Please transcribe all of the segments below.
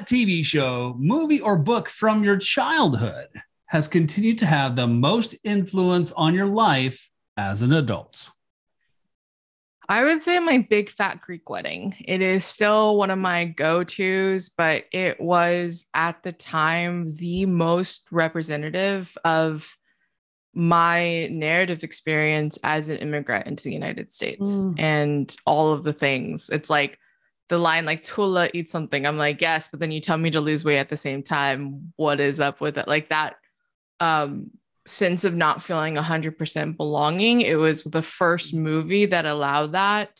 what TV show, movie, or book from your childhood has continued to have the most influence on your life as an adult? I would say my big fat Greek wedding. It is still one of my go tos, but it was at the time the most representative of my narrative experience as an immigrant into the United States Mm. and all of the things. It's like the line, like Toula eat something. I'm like, yes, but then you tell me to lose weight at the same time. What is up with it? Like that um sense of not feeling 100% belonging. It was the first movie that allowed that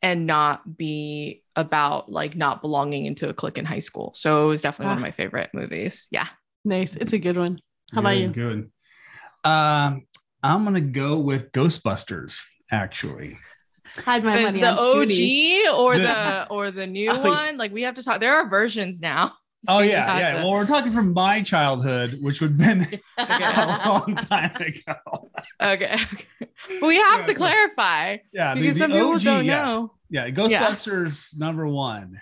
and not be about like not belonging into a clique in high school. So it was definitely one of Ah. my favorite movies. Yeah. Nice. It's a good one. How about Good, you? Good. Um, I'm gonna go with Ghostbusters. Actually, Hide my The, money. the on OG Goonies. or The- the or the new Oh, yeah. one. Like we have to talk. There are versions now. oh So you yeah, yeah. to- Well, we're talking from my childhood, which would have been a long time ago. okay. okay. We have Yeah, to clarify Yeah, because the some people OG, don't yeah. know. Yeah, Ghostbusters number one,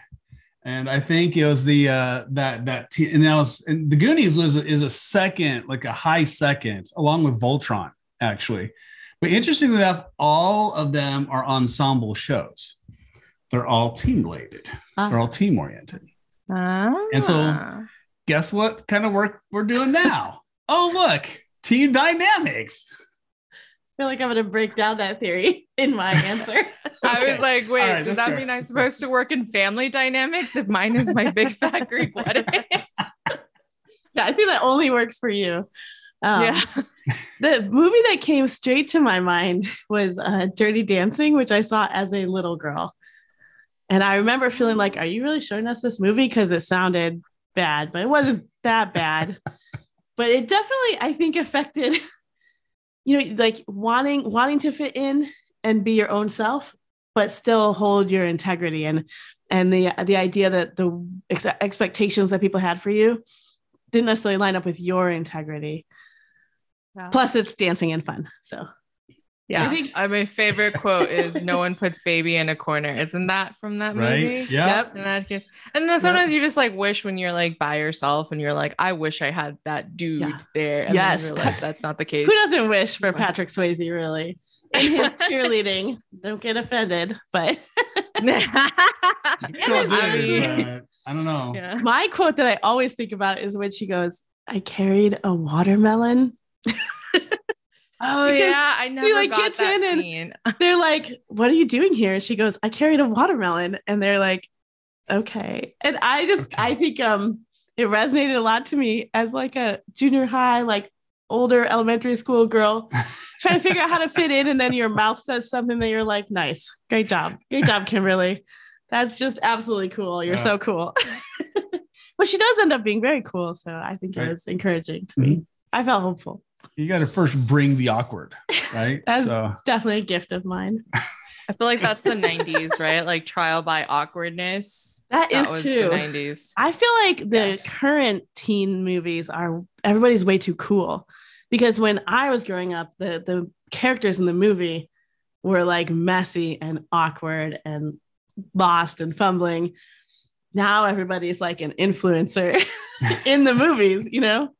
and I think it was the uh that that t- and that was and the Goonies was is a second, like a high second, along with Voltron actually. But interestingly enough, all of them are ensemble shows. They're all team related. Ah. They're all team oriented. And so- Ah. Guess what kind of work we're doing now? oh look, team dynamics. I feel like I'm gonna break down that theory in my answer. I was like, wait, All right, does that fair. mean I'm supposed to work in family dynamics if mine is my big fat Greek wedding? yeah, I think that only works for you. Um, yeah. The movie that came straight to my mind was uh, Dirty Dancing, which I saw as a little girl. And I remember feeling like, are you really showing us this movie? Because it sounded bad, but it wasn't that bad. but it definitely, I think, affected, you know, like wanting wanting to fit in and be your own self, but still hold your integrity and and the the idea that the ex- expectations that people had for you didn't necessarily line up with your integrity. Yeah. Plus, it's dancing and fun. So, yeah, I think Uh, my favorite quote is no one puts baby in a corner. Isn't that from that Right? movie? Yeah. Yep. In that case. And then sometimes you just like wish when you're like by yourself and you're like, I wish I had that dude Yeah. there. And Yes. then you realize that's not the case. who doesn't wish for Patrick Swayze really in his cheerleading? Don't get offended, but Could is be, but I don't know. yeah. my quote that I always think about is when she goes, "I carried a watermelon." Oh Because yeah. I never like, got gets that in and- scene. They're like, "What are you doing here?" And she goes, "I carried a watermelon," and they're like, "Okay." And I just, I think, um, it resonated a lot to me as like a junior high, like older elementary school girl trying to figure out how to fit in and then your mouth says something that you're like nice great job great job kimberly that's just absolutely cool you're Yeah. so cool but she does end up being very cool so i think it was encouraging to me i felt hopeful You got to first bring the awkward, right? That's- so definitely a gift of mine I feel like that's the 90s, right? Like trial by awkwardness. that That is was true the 90s. i feel like the Yes. current teen movies are everybody's way too cool because when i was growing up the the characters in the movie were like messy and awkward and lost and fumbling now everybody's like an influencer in the movies you know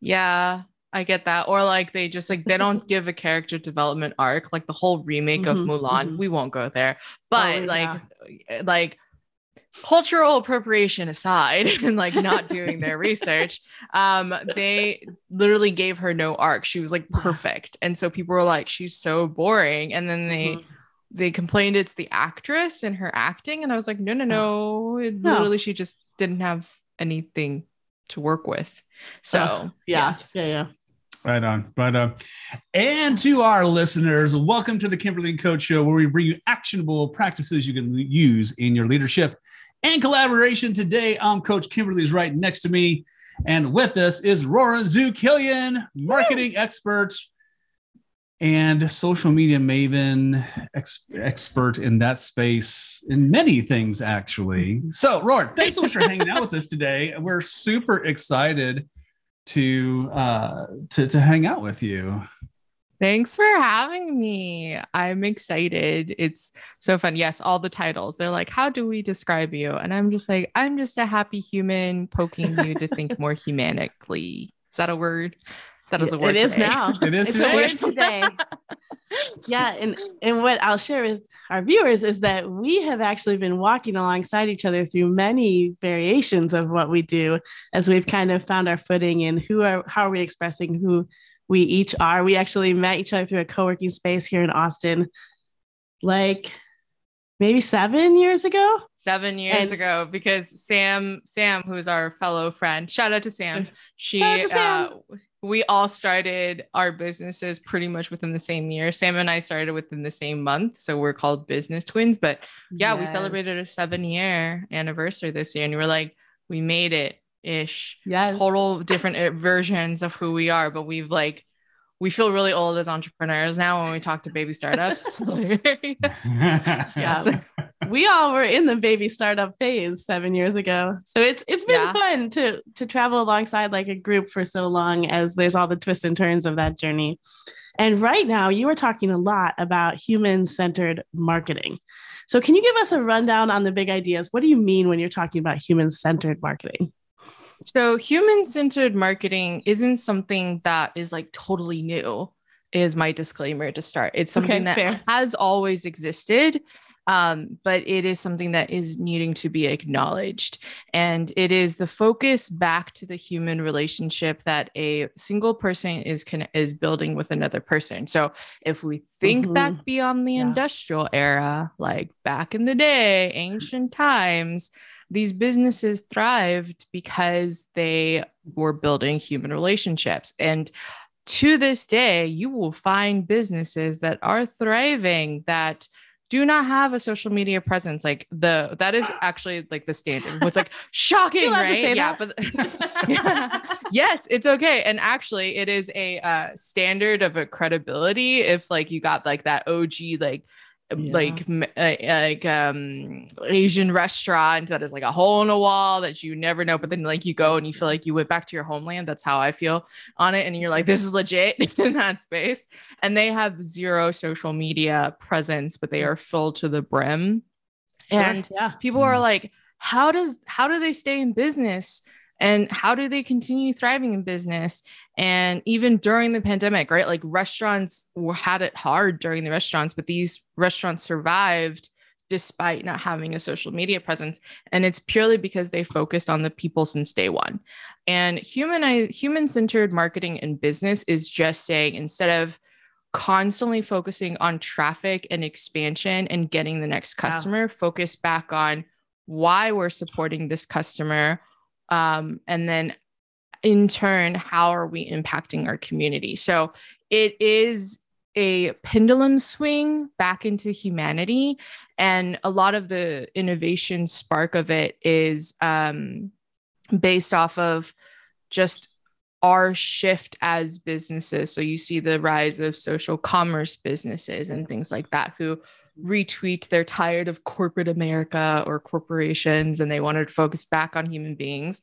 Yeah, I get that. Or like they just like they don't give a character development arc, like the whole remake of Mhm, Mulan. mhm. We won't go there. But Oh, like like cultural appropriation aside and like not doing their research, um, they literally gave her no arc. She was like perfect. And so people were like, she's so boring. And then they Mhm. they complained it's the actress and her acting. And I was like, no, no, no. It No. literally she just didn't have anything to work with. So yeah yes. yeah yeah right on, right on. And to our listeners, welcome to the Kimberly and Coach Show, where we bring you actionable practices you can use in your leadership and collaboration. Today, I'm Coach Kimberly's right next to me, and with us is Ruoyun Xu Killian, marketing expert and social media maven, ex- expert in that space in many things, actually. So, Roar, thanks so much for hanging out with us today. We're super excited to uh to to hang out with you Thanks for having me. I'm excited. It's so fun. Yes, all the titles. They're like, How do we describe you? And I'm just like, I'm just a happy human poking you to think more humanically. Is that a word? That is a word. It is today. now. It is it's a word today. yeah, and and what I'll share with our viewers is that we have actually been walking alongside each other through many variations of what we do as we've kind of found our footing in who are how are we expressing who we each are. We actually met each other through a co-working space here in Austin like maybe 7 years ago. Seven years And- ago because Sam, Sam, who's our fellow friend, shout out to Sam. She, Shout out to Sam. Uh, we all started our businesses pretty much within the same year. Sam and I started within the same month, so we're called business twins. But yeah, we celebrated a seven year anniversary this year, and we were like, we made it ish. Yes. Total different uh, versions of who we are, but we've like. We feel really old as entrepreneurs now when we talk to baby startups. It's hilarious. yes. we all were in the baby startup phase seven years ago. So it's it's been Yeah. fun to to travel alongside like a group for so long as there's all the twists and turns of that journey. And right now you were talking a lot about human-centered marketing. So can you give us a rundown on the big ideas? What do you mean when you're talking about human-centered marketing? So, human centered marketing isn't something that is like totally new, is my disclaimer to start. It's something that fair. has always existed, um, but it is something that is needing to be acknowledged. And it is the focus back to the human relationship that a single person is, con- is building with another person. So, if we think Mhm. back beyond the Yeah. industrial era, like back in the day, ancient times, these businesses thrived because they were building human relationships. And to this day, you will find businesses that are thriving that do not have a social media presence. Like the that is actually like the standard. What's like shocking, You're allowed to right? say yeah, that. but yeah. yes, it's okay. And actually, it is a uh, standard of a credibility if like you got like that OG like Yeah. like uh, like um Asian restaurant that is like a hole in a wall that you never know, but then like you go and you feel like you went back to your homeland. That's how I feel on it, and you're like, this is legit in that space. And they have zero social media presence, but they are full to the brim. And yeah. people are like how does how do they stay in business and how do they continue thriving in business? And even during the pandemic right? Like restaurants had it hard during the restaurants but these restaurants survived despite not having a social media presence. And it's purely because they focused on the people since day one. And human human centered marketing and business is just saying instead of constantly focusing on traffic and expansion and getting the next Wow. customer focus back on why we're supporting this customer um, and then in turn how are we impacting our community so it is a pendulum swing back into humanity and a lot of the innovation spark of it is um, based off of just our shift as businesses. So you see the rise of social commerce businesses and things like that who retweet they're tired of corporate America or corporations and they wanted to focus back on human beings.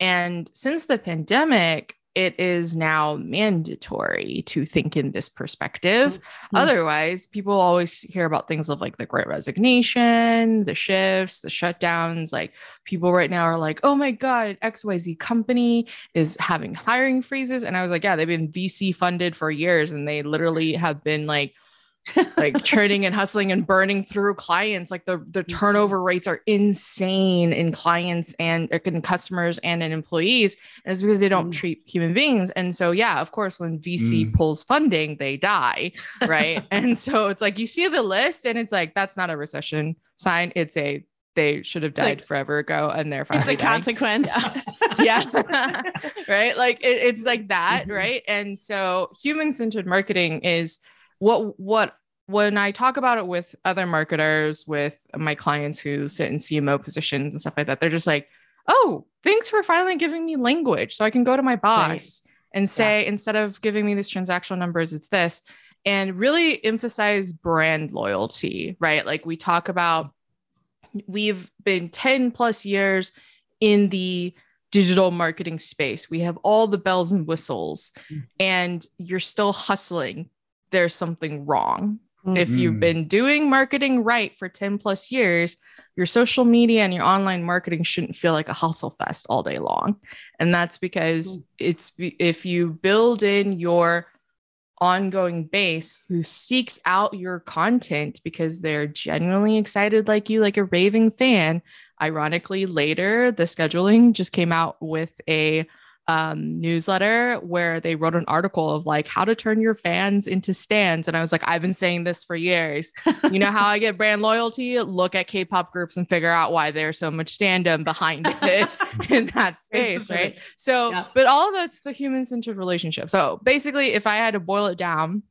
And since the pandemic, it is now mandatory to think in this perspective. Mhm. Otherwise, people always hear about things of like the great resignation, the shifts, the shutdowns. Like people right now are like, oh my God, XYZ company is having hiring freezes. And I was like, yeah, they've been VC funded for years and they literally have been like, like churning and hustling and burning through clients. Like the, the turnover rates are insane in clients and in customers and in employees. And it's because they don't Mm. treat human beings. And so, yeah, of course, when VC Mm. pulls funding, they die. Right. and so it's like you see the list and it's like, that's not a recession sign. It's a, they should have died Like- forever ago and they're finally. It's a dying consequence. yeah right like it, it's like that Mhm. right and so human centered marketing is what what when i talk about it with other marketers with my clients who sit in cmo positions and stuff like that they're just like oh thanks for finally giving me language so i can go to my boss and say instead of giving me these transactional numbers it's this and really emphasize brand loyalty right like we talk about we've been 10 plus years in the digital marketing space. We have all the bells and whistles, Mm. and you're still hustling there's something wrong. If Mm. you've been doing marketing right for 10 plus years, your social media and your online marketing shouldn't feel like a hustle fest all day long. And that's because it's if you build in your ongoing base who seeks out your content because they're genuinely excited like you, like a raving fan. Ironically, later the scheduling just came out with a um, newsletter where they wrote an article of like how to turn your fans into stans. And I was like, I've been saying this for years. You know how I get brand loyalty? Look at K pop groups and figure out why there's so much standom behind it in that space, right? So, Yeah. but all of that's the human centered relationship. So basically, if I had to boil it down,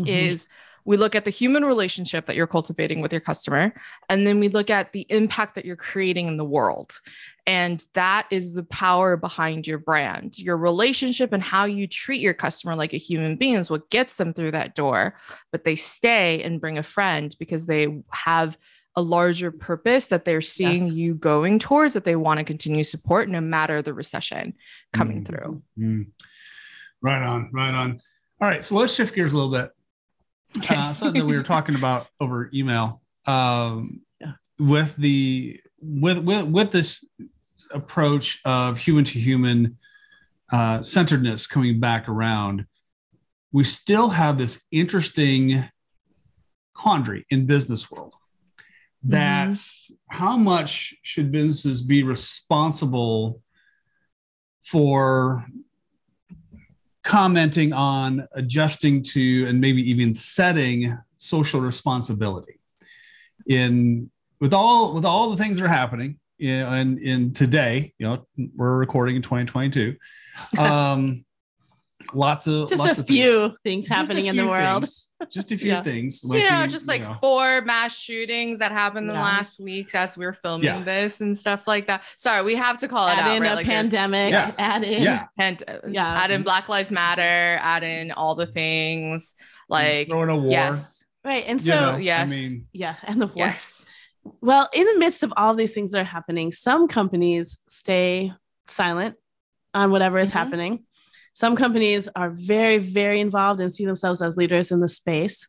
Mhm. is we look at the human relationship that you're cultivating with your customer and then we look at the impact that you're creating in the world and that is the power behind your brand your relationship and how you treat your customer like a human being is what gets them through that door but they stay and bring a friend because they have a larger purpose that they're seeing Yes. you going towards that they want to continue support no matter the recession coming Mhm. through Mm. Right on, right on. All right, so let's shift gears a little bit. Uh, something that we were talking about over email um, Yeah. with the with with with this approach of human to human uh, centeredness coming back around. We still have this interesting quandary in business world. That's how much should businesses be responsible for commenting on adjusting to and maybe even setting social responsibility in with all with all the things that are happening in in, in today you know we're recording in 2022 um lots of just lots a of few things, Just a happening in the world. things. just a few Yeah. things you know, the, just like know. four mass shootings that happened in the Yeah. last weeks as we were filming Yeah. this and stuff like that. Sorry, we have to call it out, in right? a Like pandemic. Yes. Add in. yeah and uh, Yeah. add in Black Lives Matter, add in all the things like throwing a war yes, Right. And you so, know, yes. i mean yeah, and the war. yes, Well, in the midst of all these things that are happening, some companies stay silent on whatever is Mhm. happening. Some companies are very, very involved and see themselves as leaders in the space.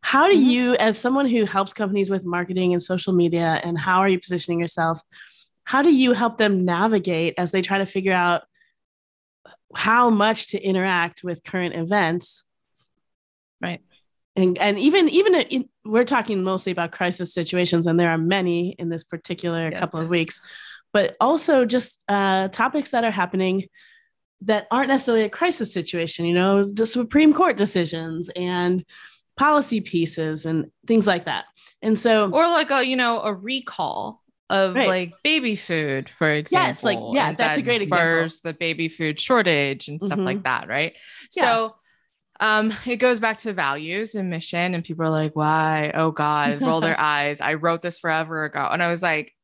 How do Mhm. you, as someone who helps companies with marketing and social media, and how are you positioning yourself? How do you help them navigate as they try to figure out how much to interact with current events? Right. And, and even even in, we're talking mostly about crisis situations, and there are many in this particular Yes. couple of weeks, but also just uh, topics that are happening that aren't necessarily a crisis situation. You know, the Supreme Court decisions and policy pieces and things like that. And so, or like a you know a recall of Right. like baby food, for example. Yes, like, yeah, that's a that great example. spurs the baby food shortage and stuff Mhm. like that, right? Yeah. So. Um, it goes back to values and mission, and people are like, "Why? Oh God!" Roll their eyes. I wrote this forever ago, and I was like,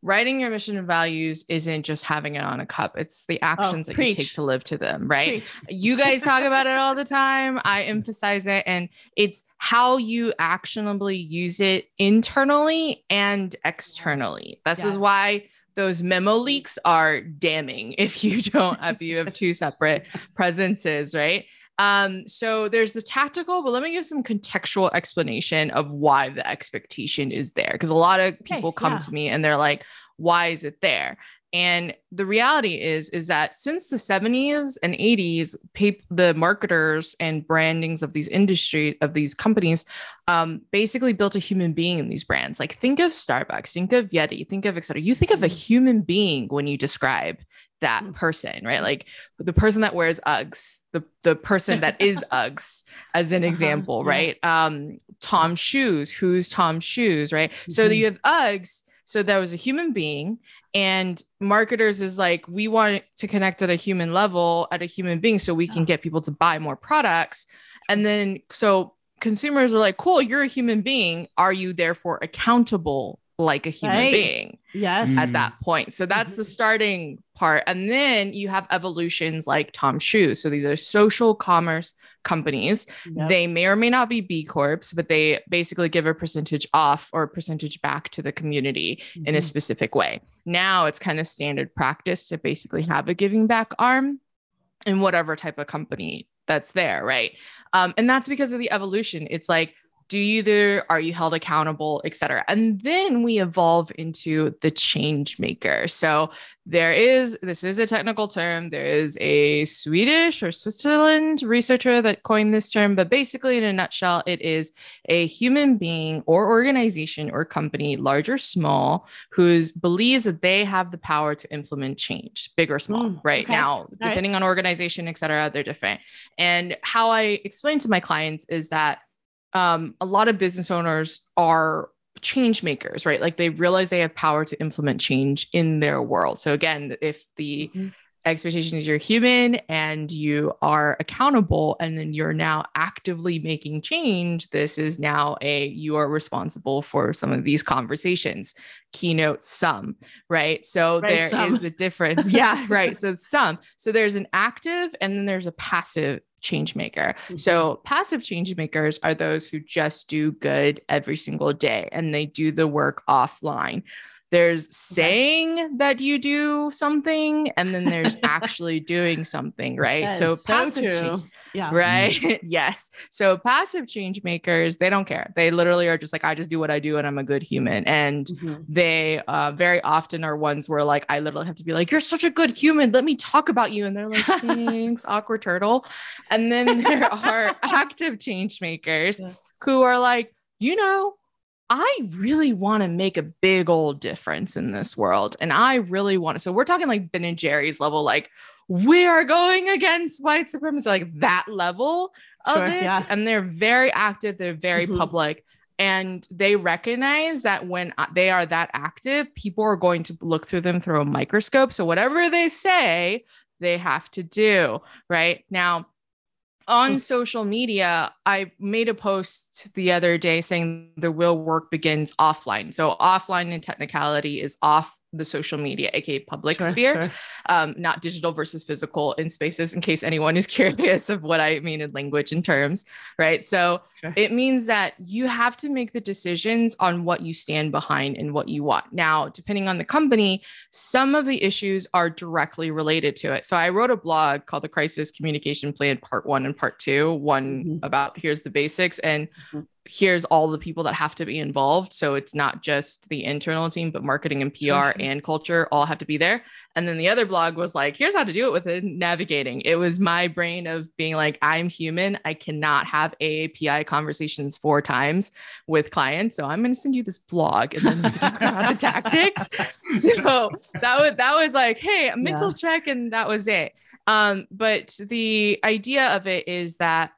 "Writing your mission and values isn't just having it on a cup; it's the actions that you take to live to them, right?" you guys talk about it all the time. I emphasize it, and it's how you actionably use it internally and externally. This is why those memo leaks are damning if you don't, if you have two separate presences, right? Um, so there's the tactical, but let me give some contextual explanation of why the expectation is there. Because a lot of Okay, people come yeah. to me and they're like, why is it there? And the reality is, is that since the 70s and 80s, pap- the marketers and brandings of these industry of these companies um, basically built a human being in these brands. Like think of Starbucks, think of Yeti, think of et cetera. You think of a human being when you describe that Mm. person, right? Like the person that wears Uggs, the the person that is Uggs, as an Uh-huh, example, right? Um, Tom Shoes, who's Tom Shoes, right? So that Mhm. you have Uggs. So that was a human being, and marketers is like we want to connect at a human level, at a human being, so we can get people to buy more products. And then so consumers are like, cool, you're a human being. Are you therefore accountable like a human Right. being? yes, Mm. at that point. So that's the Mhm. starting part. And then you have evolutions like Tom Shoes. So these are social commerce companies. Yep. They may or may not be B Corps, but they basically give a percentage off or a percentage back to the community in a Mhm. specific way. Now it's kind of standard practice to basically have a giving back arm in whatever type of company that's there, right? Um, and that's because of the evolution. It's like do you either are you held accountable et cetera. And then we evolve into the change maker. So there is this is a technical term. There is a swedish or switzerland researcher that coined this term but basically in a nutshell it is a human being or organization or company large or small who's believes that they have the power to implement change big or small Mm, right? okay. now depending on organization et cetera they're different. And how i explain to my clients is that um, a lot of business owners are change makers, right? Like they realize they have power to implement change in their world. So again, if the Mhm. Expectation is you're human and you are accountable and then you're now actively making change, this is now a you are responsible for some of these conversations. Keynote some, right? So Right, there is some. a difference. yeah, right. So some. So there's an active and then there's a passive change maker. Mm-hmm. So passive change makers are those who just do good every single day and they do the work offline. There's saying that you do something and then there's actually doing something, right? That So passive true. change, Yeah. right? yes. So passive change makers, they don't care. They literally are just like, I just do what I do and I'm a good human. And Mhm. they uh, very often are ones where like I literally have to be like, "You're such a good human. Let me talk about you," and they're like, "Thanks, awkward turtle." And then there are active change makers Yeah. who are like, you know. I really want to make a big old difference in this world. And I really want to. So we're talking like Ben and Jerry's level, like we are going against white supremacy, like that level of Sure, it. yeah. And they're very active, they're very Mhm. public and they recognize that when uh, they are that active people are going to look through them through a microscope so whatever they say they have to do right now on Mm. social media i made a post the other day saying the real work begins offline so offline in technicality is off the social media aka public Sure, sphere sure. um, not digital versus physical in spaces, in case anyone is curious of what I mean in language and terms, right? So Sure. it means that you have to make the decisions on what you stand behind and what you want. Now, depending on the company, some of the issues are directly related to it. So I wrote a blog called the Crisis Communication Plan Part One and Part Two. One Mhm. about here's the basics and Mhm. Here's all the people that have to be involved. So it's not just the internal team, but marketing and PR sure. and culture all have to be there. And then the other blog was like, here's how to do it with it, navigating. It was my brain of being like, I'm human. I cannot have AAPI conversations four times with clients. So I'm going to send you this blog and then we can talk about the tactics. So that was that was like, hey, a mental check, and that was it. Um, but the idea of it is that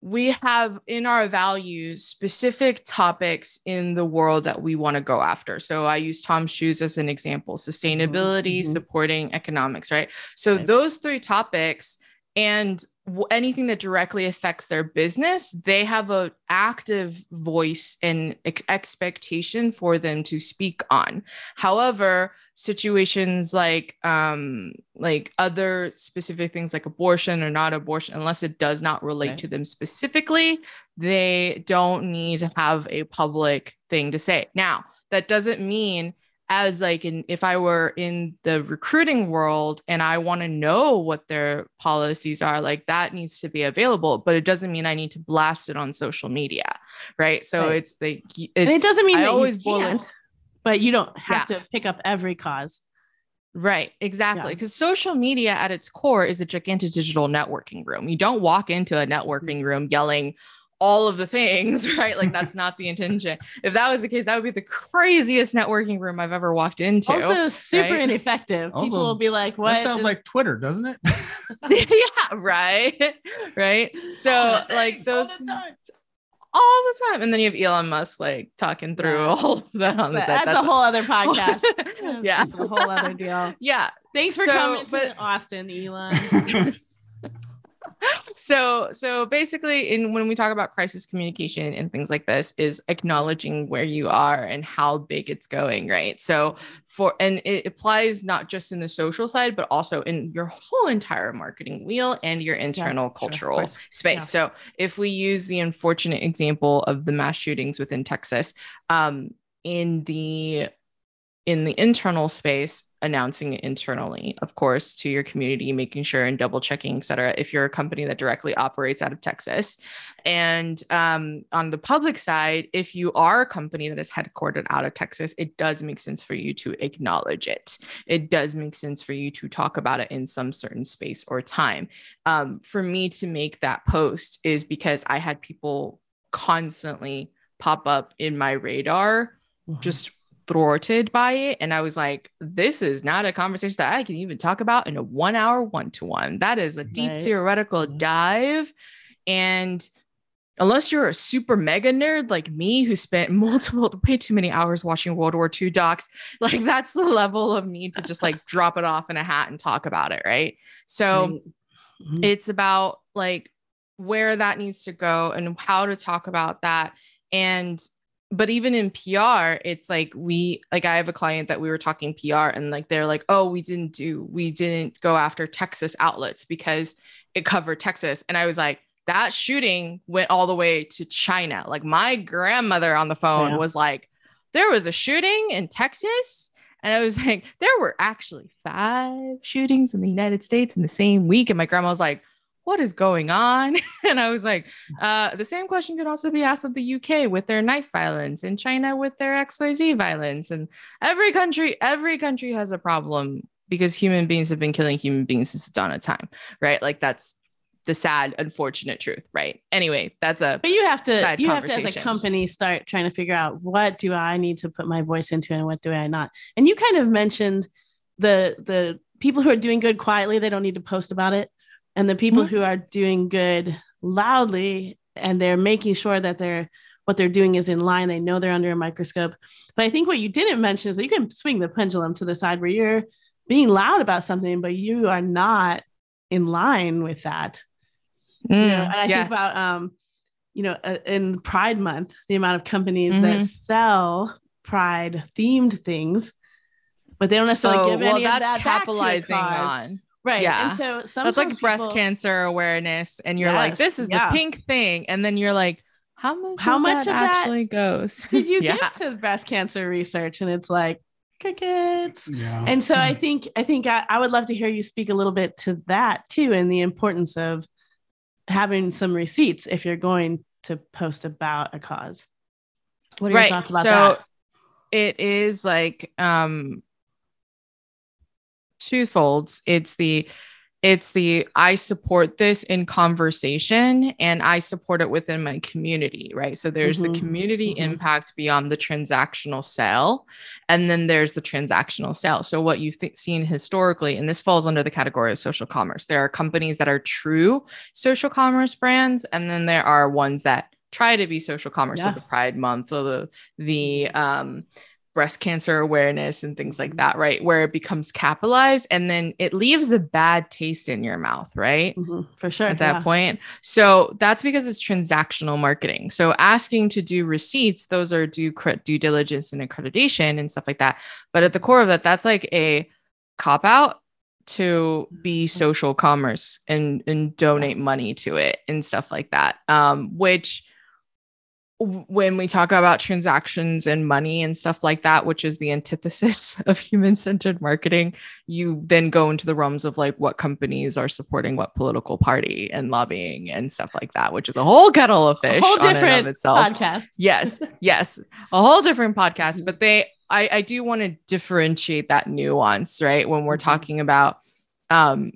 we have in our values specific topics in the world that we want to go after. So I use Tom's shoes as an example sustainability, mhm. supporting economics, right? So Right. those three topics and anything that directly affects their business, they have a active voice and ex- expectation for them to speak on. However, situations like um like other specific things like abortion or not abortion unless it does not relate Right. to them specifically they don't need to have a public thing to say now that doesn't mean as like in if i were in the recruiting world and i want to know what their policies are like that needs to be available but it doesn't mean i need to blast it on social media right so Right. it's the it's, and it doesn't mean I always you bullet- can't, but you don't have to pick up every cause. Right, exactly. Yeah. Because social media at its core is a gigantic digital networking room. You don't walk into a networking mm. room yelling all of the things, right? Like that's not the intention. If that was the case, that would be the craziest networking room I've ever walked into. Also, super right? ineffective. Also, People will be like, "What?" That sounds is- like Twitter, doesn't it? yeah, right. Right. So All like those all the time. And then you have Elon Musk like talking through Yeah. all of that on the But side. that's, a whole other podcast. yeah. That's a whole other deal. Yeah. Thanks for So, coming but- to Austin, Elon. So so basically in when we talk about crisis communication and things like this is acknowledging where you are and how big it's going right so for and it applies not just in the social side but also in your whole entire marketing wheel and your internal sure, of cultural course. space Yeah. so if we use the unfortunate example of the mass shootings within texas um in the in the internal space, announcing it internally, of course, to your community, making sure and double checking, et cetera, if you're a company that directly operates out of Texas. And um, on the public side, if you are a company that is headquartered out of Texas, it does make sense for you to acknowledge it. It does make sense for you to talk about it in some certain space or time. Um, for me to make that post is because I had people constantly pop up in my radar. Mm-hmm. Just thwarted by it. And I was like, this is not a conversation that I can even talk about in a one hour one to one. That is a deep right. theoretical mm-hmm. dive. And unless you're a super mega nerd like me who spent multiple way too many hours watching world war ii docs like that's the level of need to just like drop it off in a hat and talk about it right so mm-hmm. it's about like where that needs to go and how to talk about that and but even in PR, it's like we like I have a client that we were talking PR and like they're like, oh, we didn't do we didn't go after Texas outlets because it covered Texas. And I was like, that shooting went all the way to China. Like my grandmother on the phone yeah. was like, there was a shooting in Texas. And I was like, there were actually five shootings in the United States in the same week. And my grandma was like, what is going on? and I was like, uh, the same question could also be asked of the UK with their knife violence and China with their XYZ violence. And every country, every country has a problem because human beings have been killing human beings since the dawn of time, right? Like that's the sad, unfortunate truth, right? Anyway, that's a but you have to you have to as a company start trying to figure out what do I need to put my voice into and what do I not. And you kind of mentioned the the people who are doing good quietly, they don't need to post about it and the people mm-hmm. who are doing good loudly and they're making sure that they're what they're doing is in line they know they're under a microscope but i think what you didn't mention is that you can swing the pendulum to the side where you're being loud about something but you are not in line with that mm, you know, and i yes. think about um you know uh, in pride month the amount of companies mm-hmm. that sell pride themed things but they don't necessarily oh, give well, any of that capitalizing on Right. Yeah. And so that's like people, breast cancer awareness. And you're yes, like, this is yeah. a pink thing. And then you're like, how much how much of actually that goes? Did you yeah. give to breast cancer research? And it's like crickets. Yeah. And so I think I think I, I would love to hear you speak a little bit to that too, and the importance of having some receipts if you're going to post about a cause. What are right. your thoughts about so, that? It is like um twofolds. It's the it's the I support this in conversation and I support it within my community, right? So there's mm-hmm. the community mm-hmm. impact beyond the transactional sale. And then there's the transactional sale. So, what you've th- seen historically, and this falls under the category of social commerce, there are companies that are true social commerce brands, and then there are ones that try to be social commerce yeah. of the Pride Month, so the the um, breast cancer awareness and things like that, right? Where it becomes capitalized and then it leaves a bad taste in your mouth, right? Mm-hmm, for sure. At that yeah. point. So that's because it's transactional marketing. So asking to do receipts, those are due due diligence and accreditation and stuff like that. But at the core of that, that's like a cop out to be mm-hmm. social commerce and and donate money to it and stuff like that. Um, which when we talk about transactions and money and stuff like that, which is the antithesis of human centered marketing, you then go into the realms of like what companies are supporting what political party and lobbying and stuff like that, which is a whole kettle of fish. A whole different podcast. Yes, yes, a whole different podcast. But they, I, I do want to differentiate that nuance, right? When we're mm-hmm. talking about um,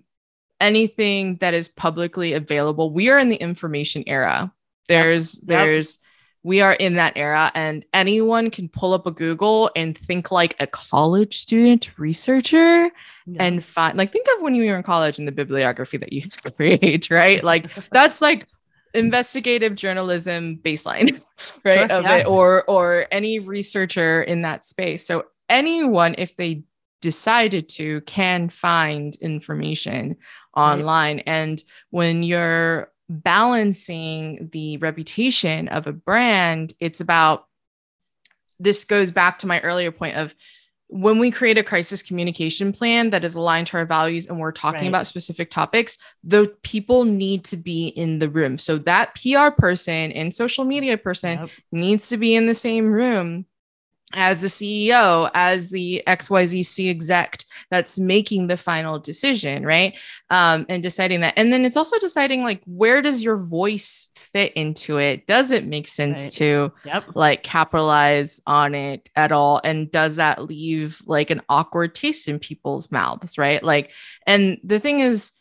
anything that is publicly available, we are in the information era. There's, yep. there's, we are in that era and anyone can pull up a google and think like a college student researcher yeah. and find like think of when you were in college and the bibliography that you create right like that's like investigative journalism baseline right sure, of yeah. it or or any researcher in that space so anyone if they decided to can find information online right. and when you're balancing the reputation of a brand, it's about this goes back to my earlier point of when we create a crisis communication plan that is aligned to our values and we're talking right. about specific topics, the people need to be in the room. So that PR person and social media person yep. needs to be in the same room as the CEO, as the XYZ exec that's making the final decision, right? Um, and deciding that. And then it's also deciding like where does your voice fit into it? Does it make sense Right. to Yep. like capitalize on it at all? And does that leave like an awkward taste in people's mouths, right? Like, and the thing is.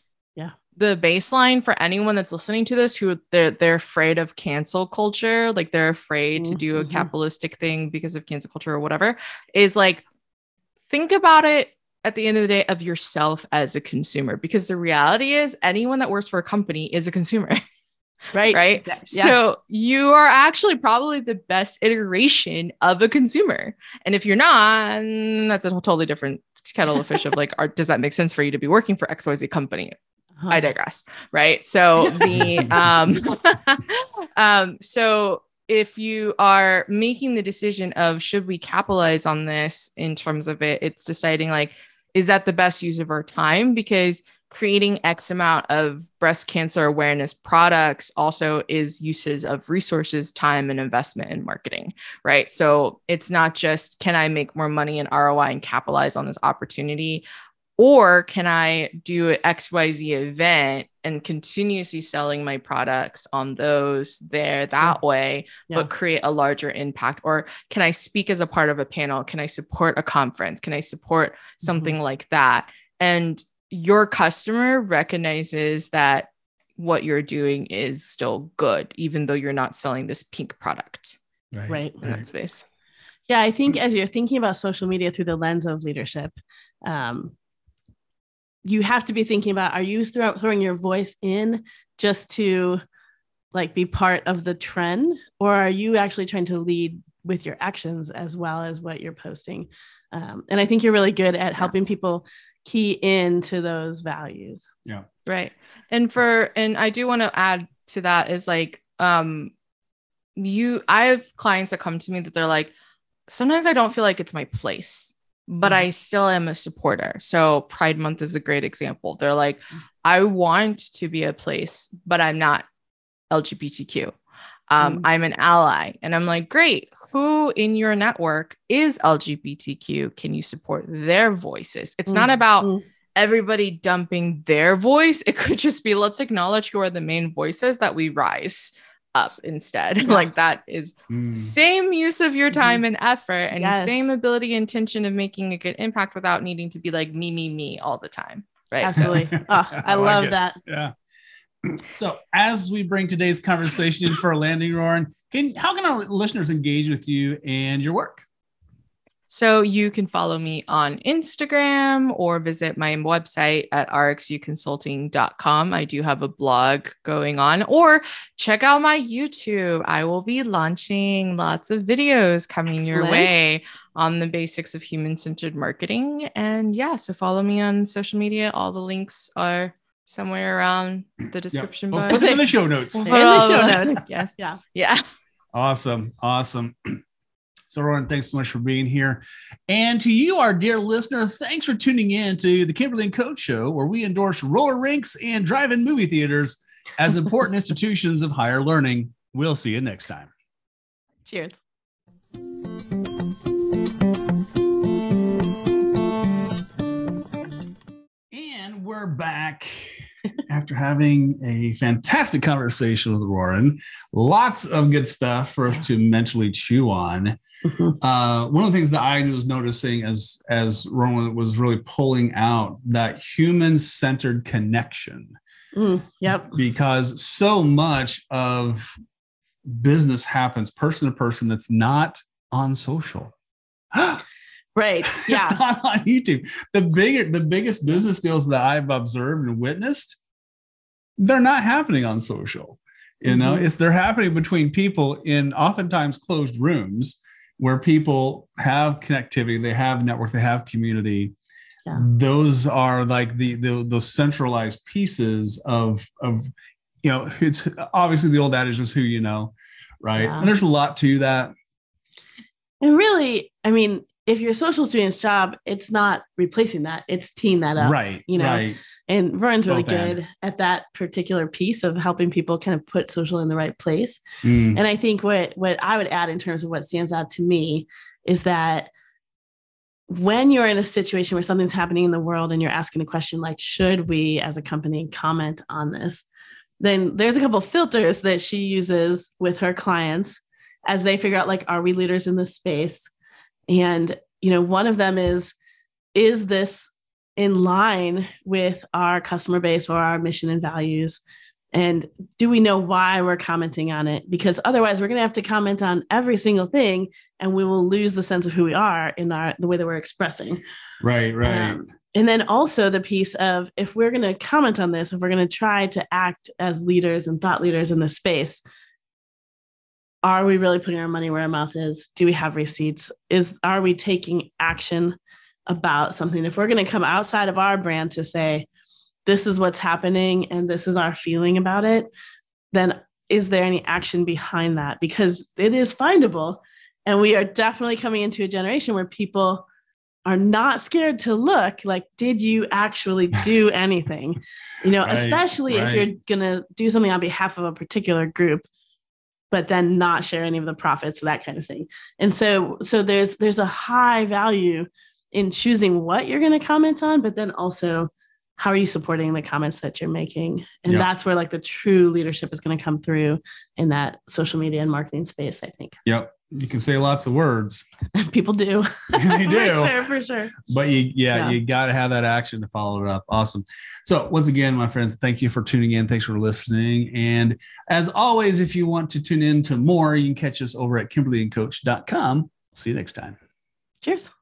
The baseline for anyone that's listening to this who they're they're afraid of cancel culture, like they're afraid to do a Mhm. capitalistic thing because of cancel culture or whatever, is like think about it at the end of the day of yourself as a consumer because the reality is anyone that works for a company is a consumer Right. right Exact- Yeah. so you are actually probably the best iteration of a consumer and if you're not that's a totally different kettle of fish of like are, does that make sense for you to be working for xyz company Uh-huh. I digress. Right. So the um um so if you are making the decision of should we capitalize on this in terms of it, it's deciding like, is that the best use of our time? Because creating X amount of breast cancer awareness products also is uses of resources, time, and investment in marketing. Right. So it's not just can I make more money and ROI and capitalize on this opportunity? Or can I do an XYZ event and continuously selling my products on those there that way, Yeah. but create a larger impact? Or can I speak as a part of a panel? Can I support a conference? Can I support something like that? And your customer recognizes that what you're doing is still good, even though you're not selling this pink product Right. in that space. Yeah, I think as you're thinking about social media through the lens of leadership, um, you have to be thinking about are you throw, throwing your voice in just to like be part of the trend, or are you actually trying to lead with your actions as well as what you're posting? Um, and I think you're really good at helping people key into those values. Yeah. Right. And for and I do want to add to that is like um you I have clients that come to me that they're like sometimes I don't feel like it's my place, but I still am a supporter. So Pride month is a great example. They're like I want to be a place, but I'm not LGBTQ. Um, Mm. I'm an ally. And I'm like, great. Who in your network is LGBTQ? Can you support their voices? It's not Mm, about mm. everybody dumping their voice. It could just be let's acknowledge who are the main voices that we rise up instead. like that is Mm. same use of your time and effort and Yes. same ability and intention of making a good impact without needing to be like me, me, me all the time. Right. Absolutely. Oh, I, I love it. that. Yeah. So as we bring today's conversation in for a landing, Ruoyun, can how can our listeners engage with you and your work? So you can follow me on Instagram or visit my website at rxuconsulting.com. I do have a blog going on, or check out my YouTube. I will be launching lots of videos coming your way on the basics of human centered marketing. And yeah, so follow me on social media. All the links are somewhere around the description oh, We'll box. put them in the show notes. We'll In the show notes. Yes. Yeah. Yeah. Awesome. Awesome. So, Ruoyun, thanks so much for being here. And to you, our dear listener, thanks for tuning in to the Kimberly and Coach Show, where we endorse roller rinks and drive in movie theaters as important institutions of higher learning. We'll see you next time. Cheers. And we're back after having a fantastic conversation with Ruoyun. Lots of good stuff for us to mentally chew on. Mhm. Uh, one of the things that I was noticing as as Ruoyun was really pulling out that human centered connection, Mm, yep. because so much of business happens person to person that's not on social. Right. It's Yeah. not on YouTube. The bigger, the biggest business deals that I've observed and witnessed, they're not happening on social. You know, Mhm. it's they're happening between people in oftentimes closed rooms where people have connectivity, they have network, they have community. Yeah. Those are like the the those centralized pieces of of you know, it's obviously the old adage is who you know, right? Yeah. And there's a lot to that. And really, I mean, if your social student's job, it's not replacing that, it's teeing that up. Right. you know, right. And Vern's really Both end. good at that particular piece of helping people kind of put social in the right place. Mm. And I think what what I would add in terms of what stands out to me is that when you're in a situation where something's happening in the world and you're asking the question like should we as a company comment on this then there's a couple filters that she uses with her clients as they figure out like are we leaders in this space and you know one of them is is this in line with our customer base or our mission and values and do we know why we're commenting on it? Because otherwise, we're going to have to comment on every single thing, and we will lose the sense of who we are in our the way that we're expressing. Right, right. Um, and then also the piece of if we're going to comment on this, if we're going to try to act as leaders and thought leaders in this space, are we really putting our money where our mouth is? Do we have receipts? Is are we taking action about something? If we're going to come outside of our brand to say, this is what's happening and this is our feeling about it, then is there any action behind that? Because it is findable. And we are definitely coming into a generation where people are not scared to look like, did you actually do anything? You know, right, especially right. if you're going to do something on behalf of a particular group but then not share any of the profits that kind of thing. And so so there's there's a high value in choosing what you're going to comment on but then also how are you supporting the comments that you're making? And yep. that's where like the true leadership is going to come through in that social media and marketing space i think. Yep you can say lots of words. People do. They do. for sure for sure. But you yeah, yeah. you got to have that action to follow it up. Awesome. So once again my friends thank you for tuning in. Thanks for listening. And as always if you want to tune in to more you can catch us over at kimberlyandcoach.com see you next time. Cheers